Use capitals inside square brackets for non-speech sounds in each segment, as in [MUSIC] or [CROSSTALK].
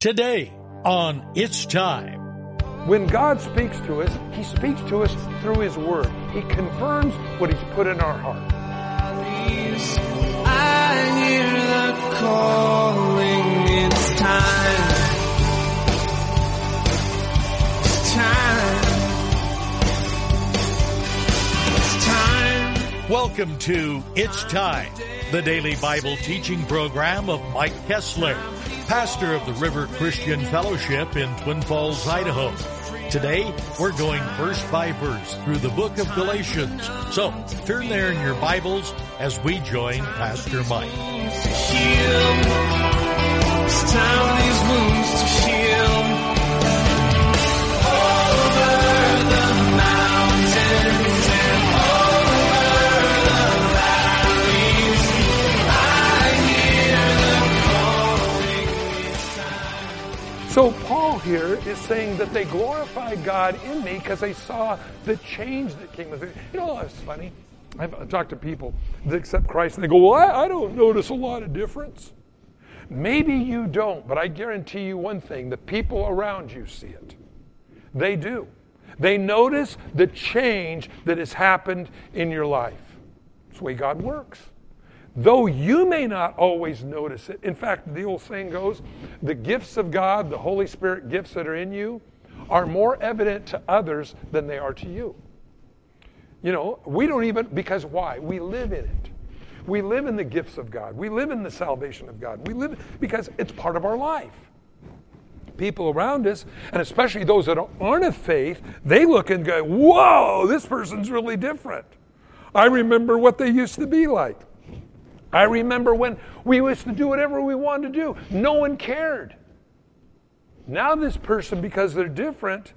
Today on It's Time. When God speaks to us, He speaks to us through His Word. He confirms what He's put in our heart. I hear the calling. It's time. It's time. It's time. Welcome to It's Time, the daily Bible teaching program of Mike Kestler, pastor of the River Christian Fellowship in Twin Falls, Idaho. Today, we're going verse by verse through the book of Galatians. So, turn there in your Bibles as we join Pastor Mike. Is saying that they glorified God in me because they saw the change that came with it. You know, it's funny. I've talked to people that accept Christ and they go, Well, I, I don't notice a lot of difference. Maybe you don't, but I guarantee you one thing the people around you see it. They do. They notice the change that has happened in your life. It's the way God works. Though you may not always notice it, in fact, the old saying goes the gifts of God, the Holy Spirit gifts that are in you, are more evident to others than they are to you. You know, we don't even, because why? We live in it. We live in the gifts of God. We live in the salvation of God. We live because it's part of our life. People around us, and especially those that aren't of faith, they look and go, Whoa, this person's really different. I remember what they used to be like. I remember when we used to do whatever we wanted to do, no one cared. Now, this person, because they're different,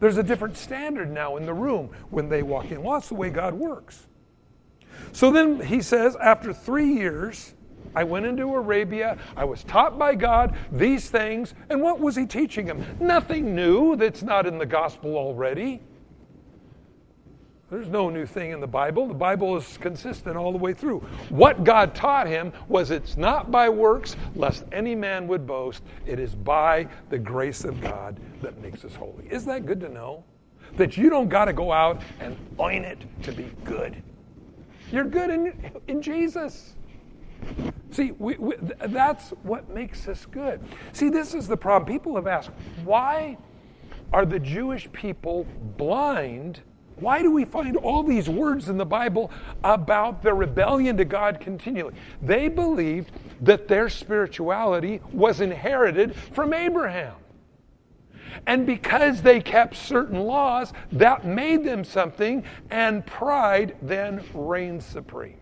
there's a different standard now in the room when they walk in. Well, that's the way God works. So then he says, after three years, I went into Arabia. I was taught by God these things. And what was he teaching them? Nothing new that's not in the gospel already. There's no new thing in the Bible. The Bible is consistent all the way through. What God taught him was it's not by works, lest any man would boast. It is by the grace of God that makes us holy. Isn't that good to know? That you don't got to go out and earn it to be good. You're good in, in Jesus. See, we, we, that's what makes us good. See, this is the problem. People have asked, why are the Jewish people blind? Why do we find all these words in the Bible about their rebellion to God continually? They believed that their spirituality was inherited from Abraham. And because they kept certain laws, that made them something, and pride then reigned supreme.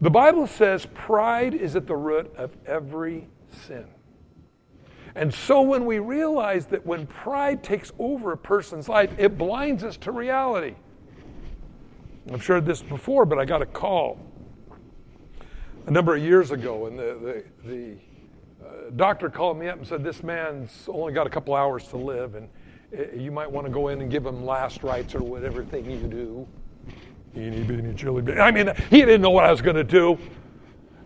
The Bible says pride is at the root of every sin. And so when we realize that when pride takes over a person's life, it blinds us to reality. I've shared this before, but I got a call a number of years ago, and the, the, the uh, doctor called me up and said, This man's only got a couple hours to live, and uh, you might want to go in and give him last rites or whatever thing you do. Eeny, beeny, chilly, beeny. I mean, he didn't know what I was going to do.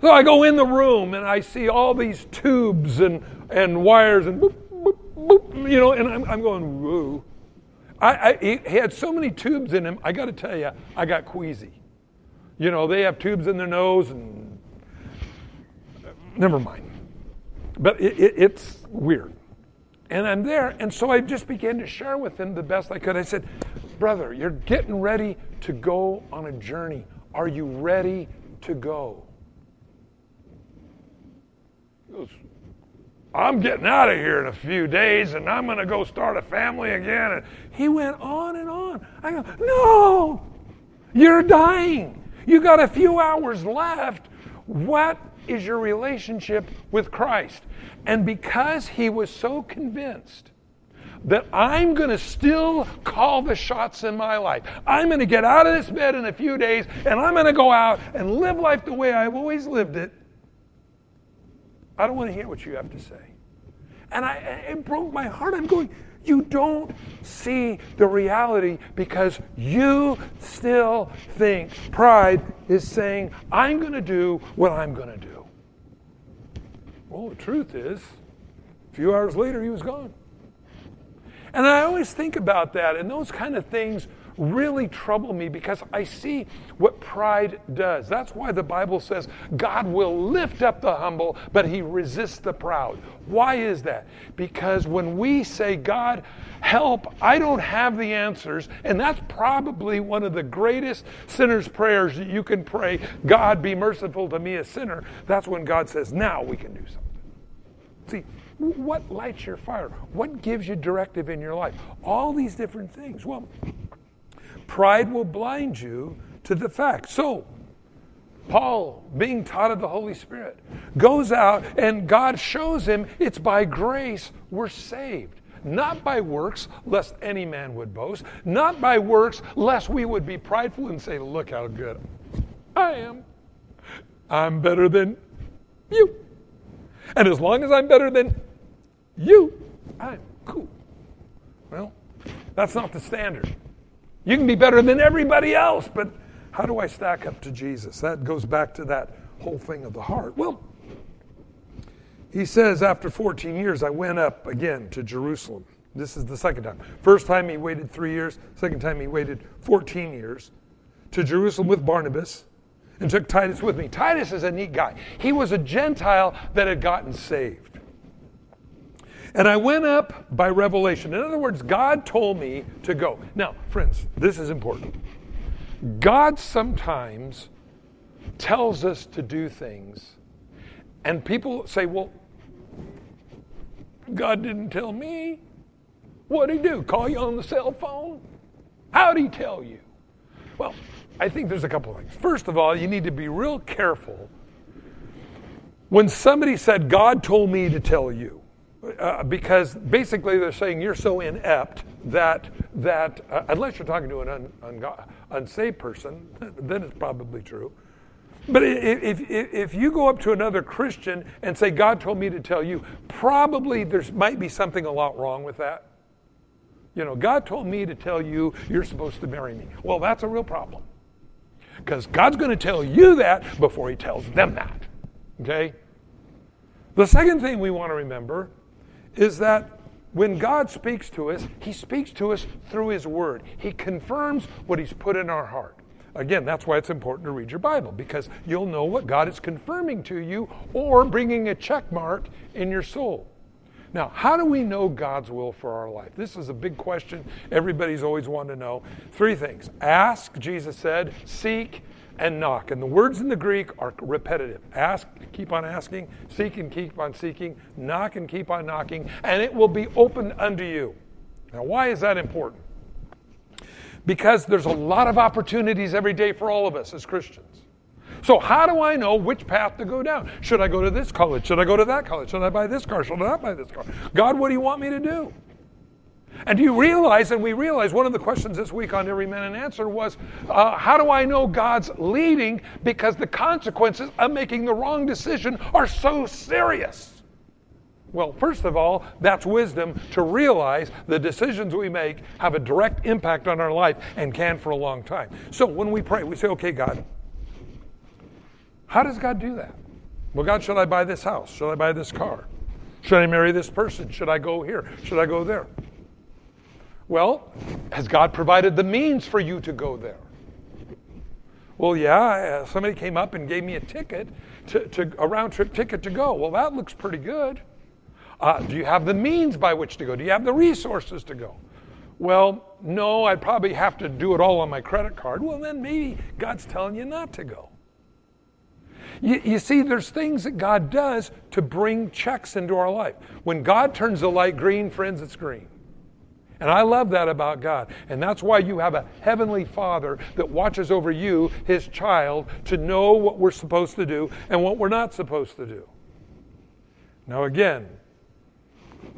So I go in the room and I see all these tubes and, and wires and boop, boop, boop, you know, and I'm, I'm going, woo. I, I, he had so many tubes in him, I got to tell you, I got queasy. You know, they have tubes in their nose and uh, never mind. But it, it, it's weird. And I'm there, and so I just began to share with him the best I could. I said, Brother, you're getting ready to go on a journey. Are you ready to go? He goes, I'm getting out of here in a few days and I'm going to go start a family again. And he went on and on. I go, No, you're dying. You got a few hours left. What is your relationship with Christ? And because he was so convinced that I'm going to still call the shots in my life. I'm going to get out of this bed in a few days and I'm going to go out and live life the way I've always lived it. I don't want to hear what you have to say. And I, it broke my heart. I'm going, you don't see the reality because you still think pride is saying, I'm going to do what I'm going to do. Well, the truth is, a few hours later, he was gone. And I always think about that, and those kind of things really trouble me because I see what pride does. That's why the Bible says God will lift up the humble, but he resists the proud. Why is that? Because when we say, God, help, I don't have the answers, and that's probably one of the greatest sinner's prayers that you can pray God, be merciful to me, a sinner. That's when God says, now we can do something. See, what lights your fire? What gives you directive in your life? All these different things. Well, pride will blind you to the fact. So, Paul, being taught of the Holy Spirit, goes out and God shows him it's by grace we're saved. Not by works, lest any man would boast. Not by works, lest we would be prideful and say, Look how good I am. I'm better than you. And as long as I'm better than you, I'm cool. Well, that's not the standard. You can be better than everybody else, but how do I stack up to Jesus? That goes back to that whole thing of the heart. Well, he says, after 14 years, I went up again to Jerusalem. This is the second time. First time he waited three years, second time he waited 14 years to Jerusalem with Barnabas and took Titus with me. Titus is a neat guy. He was a Gentile that had gotten saved. And I went up by revelation. In other words, God told me to go. Now, friends, this is important. God sometimes tells us to do things, and people say, Well, God didn't tell me. What'd he do? Call you on the cell phone? How'd he tell you? Well, I think there's a couple things. First of all, you need to be real careful when somebody said, God told me to tell you uh, because basically they're saying you're so inept that that uh, unless you're talking to an un, un, unsaved person, [LAUGHS] then it's probably true. But if, if, if you go up to another Christian and say, God told me to tell you, probably there might be something a lot wrong with that. You know, God told me to tell you you're supposed to marry me. Well, that's a real problem. Because God's going to tell you that before he tells them that. Okay? The second thing we want to remember is that when God speaks to us, He speaks to us through His Word. He confirms what He's put in our heart. Again, that's why it's important to read your Bible, because you'll know what God is confirming to you or bringing a check mark in your soul. Now, how do we know God's will for our life? This is a big question everybody's always wanted to know. Three things ask, Jesus said, seek, and knock. And the words in the Greek are repetitive. Ask, keep on asking, seek and keep on seeking, knock and keep on knocking, and it will be opened unto you. Now, why is that important? Because there's a lot of opportunities every day for all of us as Christians. So, how do I know which path to go down? Should I go to this college? Should I go to that college? Should I buy this car? Should I not buy this car? God, what do you want me to do? And do you realize, and we realize one of the questions this week on Every Man an Answer was, uh, how do I know God's leading? Because the consequences of making the wrong decision are so serious. Well, first of all, that's wisdom to realize the decisions we make have a direct impact on our life and can for a long time. So when we pray, we say, okay, God, how does God do that? Well, God, should I buy this house? Should I buy this car? Should I marry this person? Should I go here? Should I go there? Well, has God provided the means for you to go there? Well, yeah, somebody came up and gave me a ticket, to, to a round trip ticket to go. Well, that looks pretty good. Uh, do you have the means by which to go? Do you have the resources to go? Well, no, I'd probably have to do it all on my credit card. Well, then maybe God's telling you not to go. You, you, see, there's things that God does to bring checks into our life. When God turns the light green, friends, it's green. And I love that about God. And that's why you have a heavenly Father that watches over you, his child, to know what we're supposed to do and what we're not supposed to do. Now, again,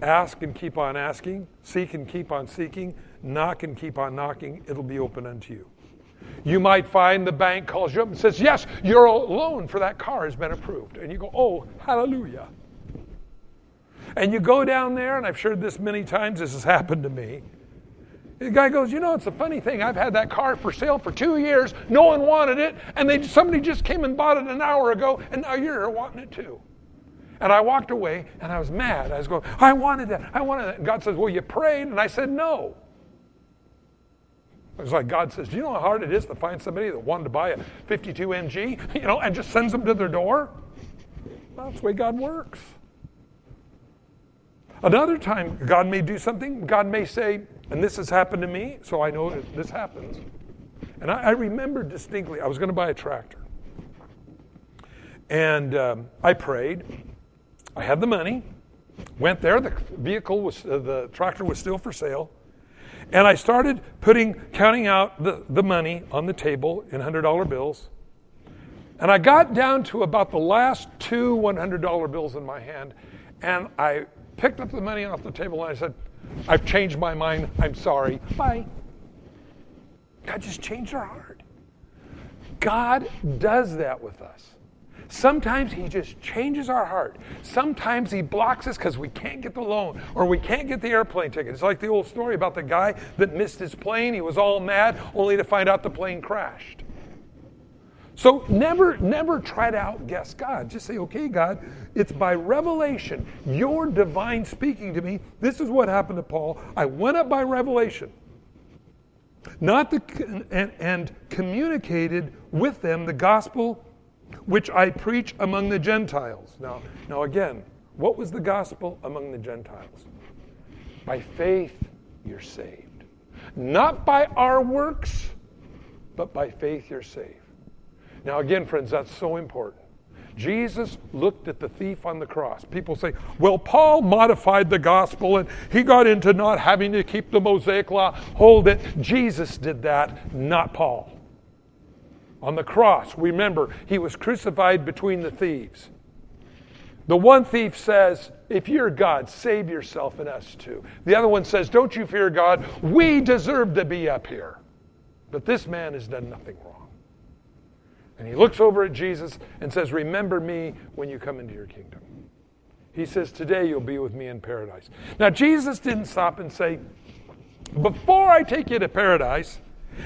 ask and keep on asking, seek and keep on seeking, knock and keep on knocking. It'll be open unto you. You might find the bank calls you up and says, Yes, your loan for that car has been approved. And you go, Oh, hallelujah. And you go down there, and I've shared this many times, this has happened to me. The guy goes, You know, it's a funny thing. I've had that car for sale for two years. No one wanted it. And they, somebody just came and bought it an hour ago, and now you're wanting it too. And I walked away and I was mad. I was going, I wanted that. I wanted that. And God says, Well, you prayed. And I said, No. It was like God says, Do you know how hard it is to find somebody that wanted to buy a 52 MG, [LAUGHS] you know, and just sends them to their door? Well, that's the way God works. Another time, God may do something. God may say, and this has happened to me, so I know this happens. And I, I remember distinctly, I was going to buy a tractor. And um, I prayed. I had the money. Went there. The vehicle was, uh, the tractor was still for sale. And I started putting, counting out the, the money on the table in $100 bills. And I got down to about the last two $100 bills in my hand. And I picked up the money off the table and I said, I've changed my mind. I'm sorry. Bye. God just changed our heart. God does that with us. Sometimes He just changes our heart. Sometimes He blocks us because we can't get the loan or we can't get the airplane ticket. It's like the old story about the guy that missed his plane. He was all mad only to find out the plane crashed. So never, never try to outguess God. Just say, okay, God, it's by revelation, your divine speaking to me. This is what happened to Paul. I went up by revelation, not the, and, and communicated with them the gospel which I preach among the Gentiles. Now, now again, what was the gospel among the Gentiles? By faith, you're saved. Not by our works, but by faith, you're saved. Now, again, friends, that's so important. Jesus looked at the thief on the cross. People say, well, Paul modified the gospel and he got into not having to keep the Mosaic law. Hold it. Jesus did that, not Paul. On the cross, remember, he was crucified between the thieves. The one thief says, If you're God, save yourself and us too. The other one says, Don't you fear God? We deserve to be up here. But this man has done nothing wrong. And he looks over at Jesus and says, Remember me when you come into your kingdom. He says, Today you'll be with me in paradise. Now, Jesus didn't stop and say, Before I take you to paradise,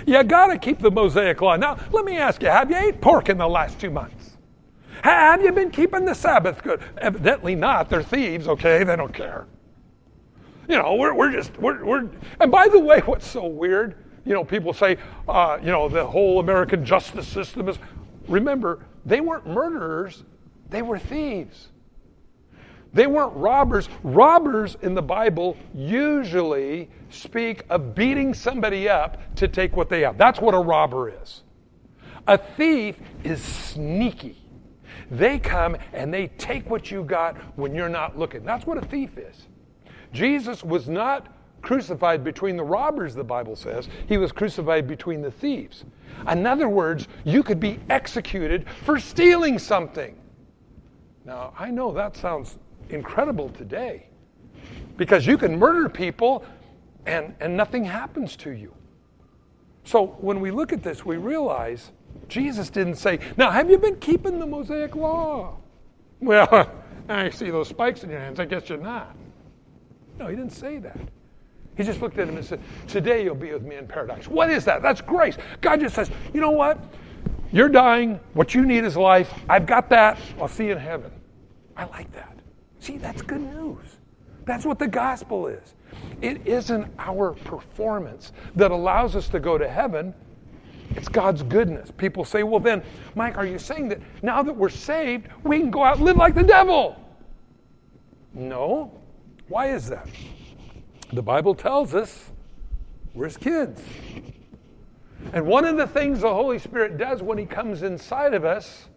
you got to keep the Mosaic law. Now, let me ask you have you ate pork in the last two months? Have you been keeping the Sabbath good? Evidently not. They're thieves, okay? They don't care. You know, we're, we're just, we're, we're, and by the way, what's so weird, you know, people say, uh, you know, the whole American justice system is, remember, they weren't murderers, they were thieves. They weren't robbers. Robbers in the Bible usually speak of beating somebody up to take what they have. That's what a robber is. A thief is sneaky. They come and they take what you got when you're not looking. That's what a thief is. Jesus was not crucified between the robbers, the Bible says. He was crucified between the thieves. In other words, you could be executed for stealing something. Now, I know that sounds incredible today because you can murder people and, and nothing happens to you. So when we look at this, we realize Jesus didn't say, Now, have you been keeping the Mosaic law? Well, [LAUGHS] I see those spikes in your hands. I guess you're not. No, he didn't say that. He just looked at him and said, Today you'll be with me in paradise. What is that? That's grace. God just says, You know what? You're dying. What you need is life. I've got that. I'll see you in heaven. I like that. See, that's good news. That's what the gospel is. It isn't our performance that allows us to go to heaven. It's God's goodness. People say, well, then, Mike, are you saying that now that we're saved, we can go out and live like the devil? No. Why is that? The Bible tells us we're his kids. And one of the things the Holy Spirit does when he comes inside of us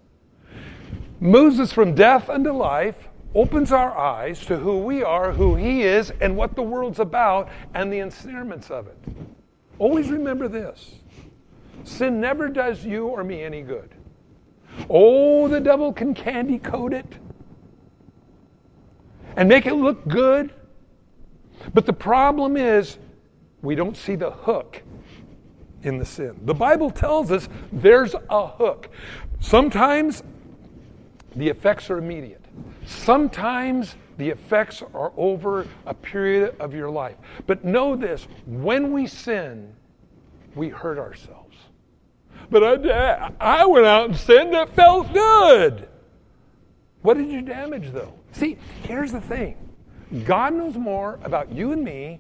moves us from death unto life, opens our eyes to who we are, who he is, and what the world's about, and the ensnarements of it. Always remember this sin never does you or me any good. Oh, the devil can candy coat it and make it look good but the problem is, we don't see the hook in the sin. The Bible tells us there's a hook. Sometimes the effects are immediate, sometimes the effects are over a period of your life. But know this when we sin, we hurt ourselves. But I, I went out and sinned, it felt good. What did you damage though? See, here's the thing God knows more about you and me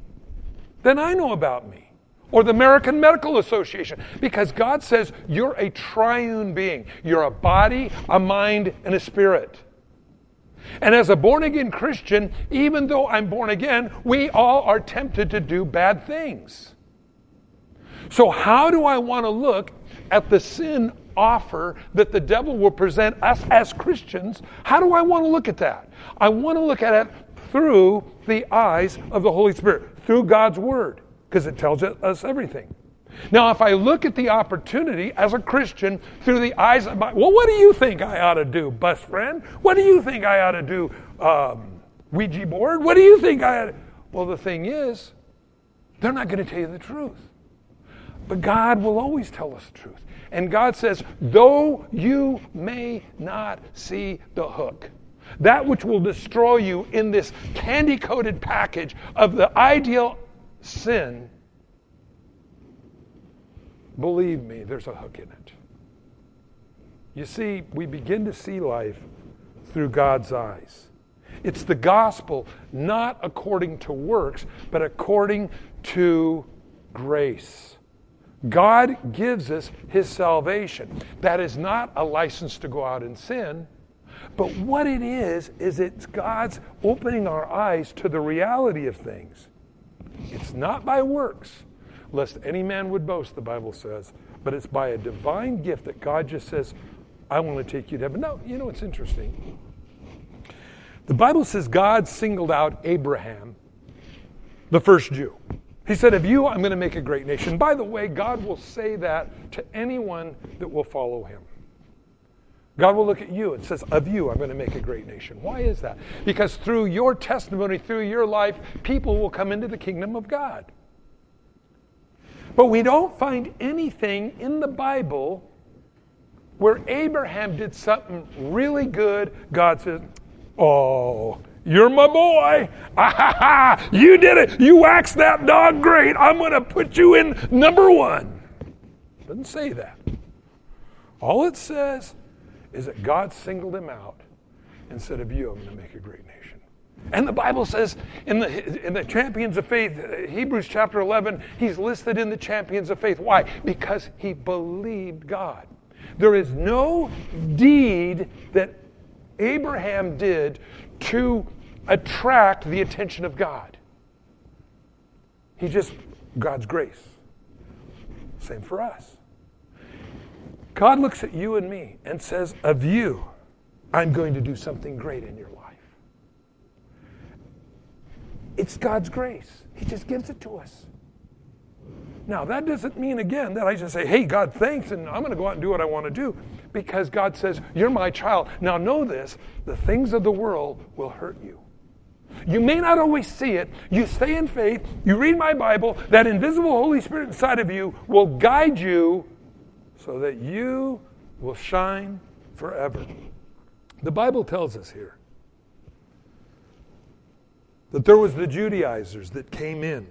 than I know about me or the American Medical Association because God says you're a triune being. You're a body, a mind, and a spirit. And as a born again Christian, even though I'm born again, we all are tempted to do bad things. So, how do I want to look at the sin offer that the devil will present us as Christians? How do I want to look at that? I want to look at it through the eyes of the Holy Spirit, through God's Word, because it tells us everything. Now, if I look at the opportunity as a Christian through the eyes of my, well, what do you think I ought to do, best friend? What do you think I ought to do, um, Ouija board? What do you think I ought to? Well, the thing is, they're not going to tell you the truth. But God will always tell us the truth. And God says, though you may not see the hook, that which will destroy you in this candy coated package of the ideal sin Believe me, there's a hook in it. You see, we begin to see life through God's eyes. It's the gospel not according to works, but according to grace. God gives us his salvation. That is not a license to go out and sin, but what it is, is it's God's opening our eyes to the reality of things. It's not by works, lest any man would boast, the Bible says. But it's by a divine gift that God just says, I want to take you to heaven. Now, you know what's interesting? The Bible says God singled out Abraham, the first Jew. He said, Of you, I'm going to make a great nation. By the way, God will say that to anyone that will follow him. God will look at you and says, Of you, I'm going to make a great nation. Why is that? Because through your testimony, through your life, people will come into the kingdom of God. But we don't find anything in the Bible where Abraham did something really good. God says, Oh, you're my boy. Ah, ha, ha. You did it. You waxed that dog great. I'm going to put you in number one. Doesn't say that. All it says is that God singled him out and said, Of you, I'm going to make a great nation. And the Bible says in the, in the champions of faith, Hebrews chapter 11, he's listed in the champions of faith. Why? Because he believed God. There is no deed that Abraham did to attract the attention of God. He just, God's grace. Same for us. God looks at you and me and says, Of you, I'm going to do something great in your life. It's God's grace. He just gives it to us. Now, that doesn't mean, again, that I just say, hey, God, thanks, and I'm going to go out and do what I want to do. Because God says, you're my child. Now, know this the things of the world will hurt you. You may not always see it. You stay in faith. You read my Bible. That invisible Holy Spirit inside of you will guide you so that you will shine forever. The Bible tells us here that there was the Judaizers that came in.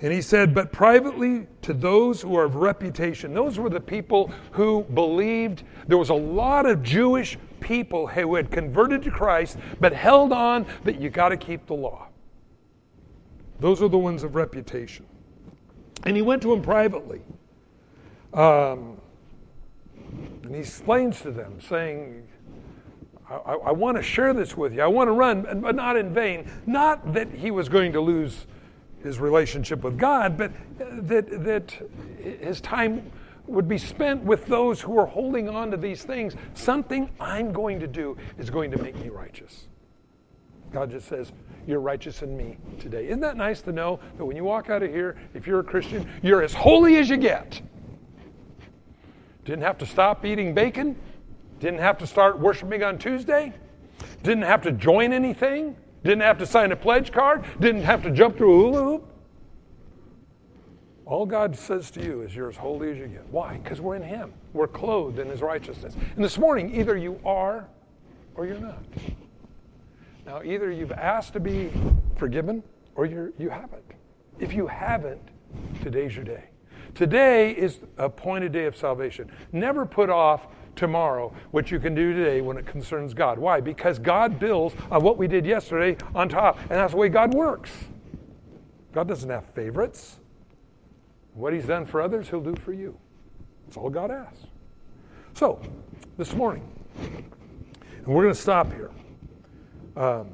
And he said, but privately to those who are of reputation. Those were the people who believed. There was a lot of Jewish people who had converted to Christ, but held on that you got to keep the law. Those are the ones of reputation. And he went to them privately. Um, and he explains to them, saying, I, I want to share this with you. I want to run, but not in vain. Not that he was going to lose his relationship with God, but that, that his time would be spent with those who are holding on to these things. Something I'm going to do is going to make me righteous. God just says, You're righteous in me today. Isn't that nice to know that when you walk out of here, if you're a Christian, you're as holy as you get? Didn't have to stop eating bacon, didn't have to start worshiping on Tuesday. Didn't have to join anything. Didn't have to sign a pledge card. Didn't have to jump through a hula hoop. All God says to you is you're as holy as you get. Why? Because we're in Him. We're clothed in His righteousness. And this morning, either you are or you're not. Now, either you've asked to be forgiven or you're, you haven't. If you haven't, today's your day. Today is a appointed day of salvation. Never put off tomorrow what you can do today when it concerns God. Why? Because God builds on what we did yesterday on top, and that's the way God works. God doesn't have favorites. What He's done for others, He'll do for you. That's all God asks. So, this morning, and we're going to stop here. Um,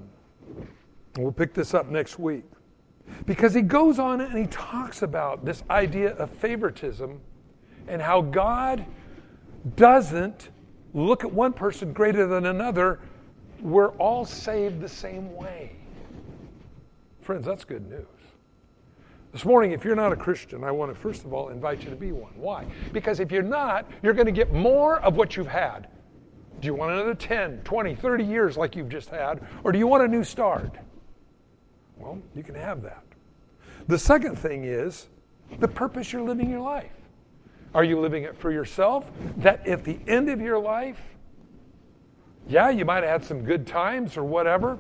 we'll pick this up next week. Because he goes on and he talks about this idea of favoritism and how God doesn't look at one person greater than another. We're all saved the same way. Friends, that's good news. This morning, if you're not a Christian, I want to first of all invite you to be one. Why? Because if you're not, you're going to get more of what you've had. Do you want another 10, 20, 30 years like you've just had? Or do you want a new start? Well, you can have that. The second thing is the purpose you're living your life. Are you living it for yourself? That at the end of your life, yeah, you might have had some good times or whatever,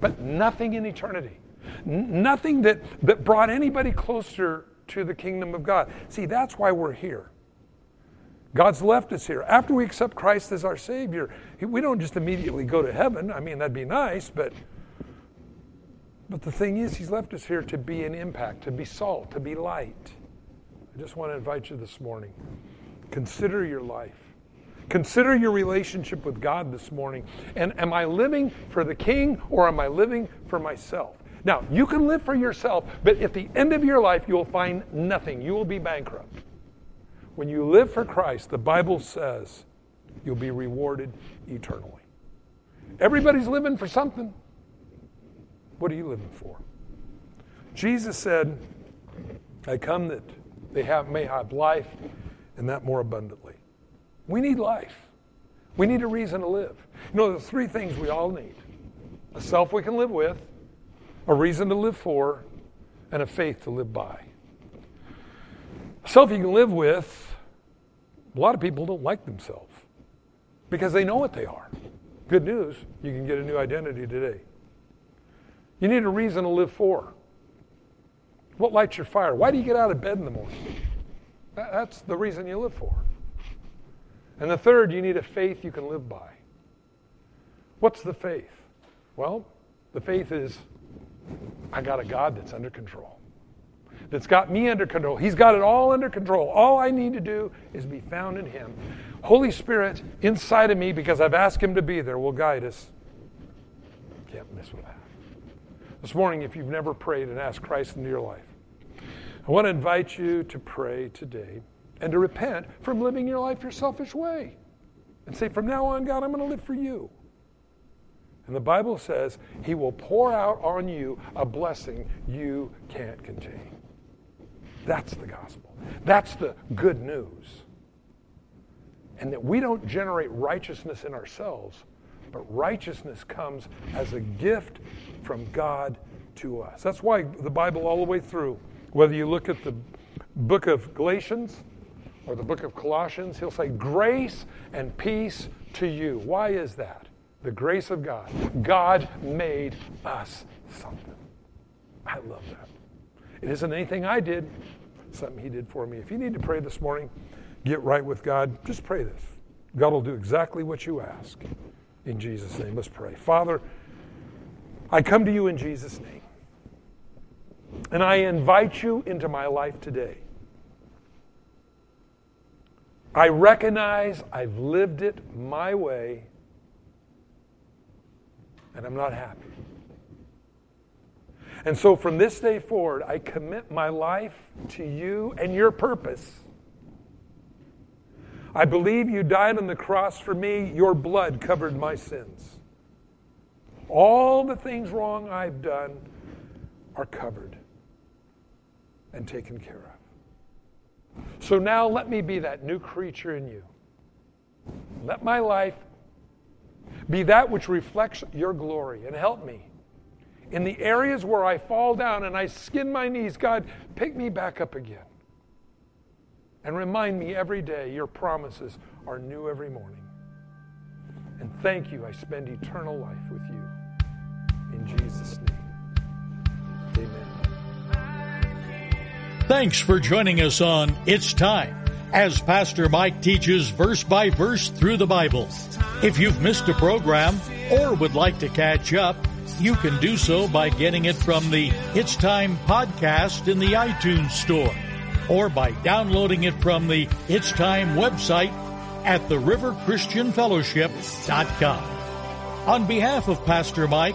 but nothing in eternity. N- nothing that, that brought anybody closer to the kingdom of God. See, that's why we're here. God's left us here. After we accept Christ as our Savior, we don't just immediately go to heaven. I mean, that'd be nice, but but the thing is, He's left us here to be an impact, to be salt, to be light. I just want to invite you this morning. Consider your life. Consider your relationship with God this morning. And am I living for the King or am I living for myself? Now, you can live for yourself, but at the end of your life, you will find nothing. You will be bankrupt. When you live for Christ, the Bible says you'll be rewarded eternally. Everybody's living for something. What are you living for? Jesus said, I come that they have, may have life and that more abundantly. We need life. We need a reason to live. You know, there's three things we all need a self we can live with, a reason to live for, and a faith to live by. A self you can live with, a lot of people don't like themselves because they know what they are. Good news, you can get a new identity today. You need a reason to live for. What lights your fire? Why do you get out of bed in the morning? That's the reason you live for. And the third, you need a faith you can live by. What's the faith? Well, the faith is I got a God that's under control, that's got me under control. He's got it all under control. All I need to do is be found in Him. Holy Spirit inside of me, because I've asked Him to be there, will guide us. Can't miss with that. This morning, if you've never prayed and asked Christ into your life, I want to invite you to pray today and to repent from living your life your selfish way. And say, from now on, God, I'm going to live for you. And the Bible says he will pour out on you a blessing you can't contain. That's the gospel. That's the good news. And that we don't generate righteousness in ourselves, but righteousness comes as a gift from God to us. That's why the Bible, all the way through, whether you look at the book of Galatians or the book of Colossians, he'll say, Grace and peace to you. Why is that? The grace of God. God made us something. I love that. It isn't anything I did, something He did for me. If you need to pray this morning, get right with God, just pray this. God will do exactly what you ask. In Jesus' name, let's pray. Father, I come to you in Jesus' name. And I invite you into my life today. I recognize I've lived it my way and I'm not happy. And so from this day forward, I commit my life to you and your purpose. I believe you died on the cross for me. Your blood covered my sins. All the things wrong I've done are covered and taken care of. So now let me be that new creature in you. Let my life be that which reflects your glory and help me. In the areas where I fall down and I skin my knees, God, pick me back up again. And remind me every day your promises are new every morning. And thank you, I spend eternal life with you. In Jesus' name, amen. Thanks for joining us on It's Time. as Pastor Mike teaches verse by verse through the Bible. If you've missed a program or would like to catch up, you can do so by getting it from the It's Time podcast in the iTunes Store or by downloading it from the It's Time website at theriverchristianfellowship.com. On behalf of Pastor Mike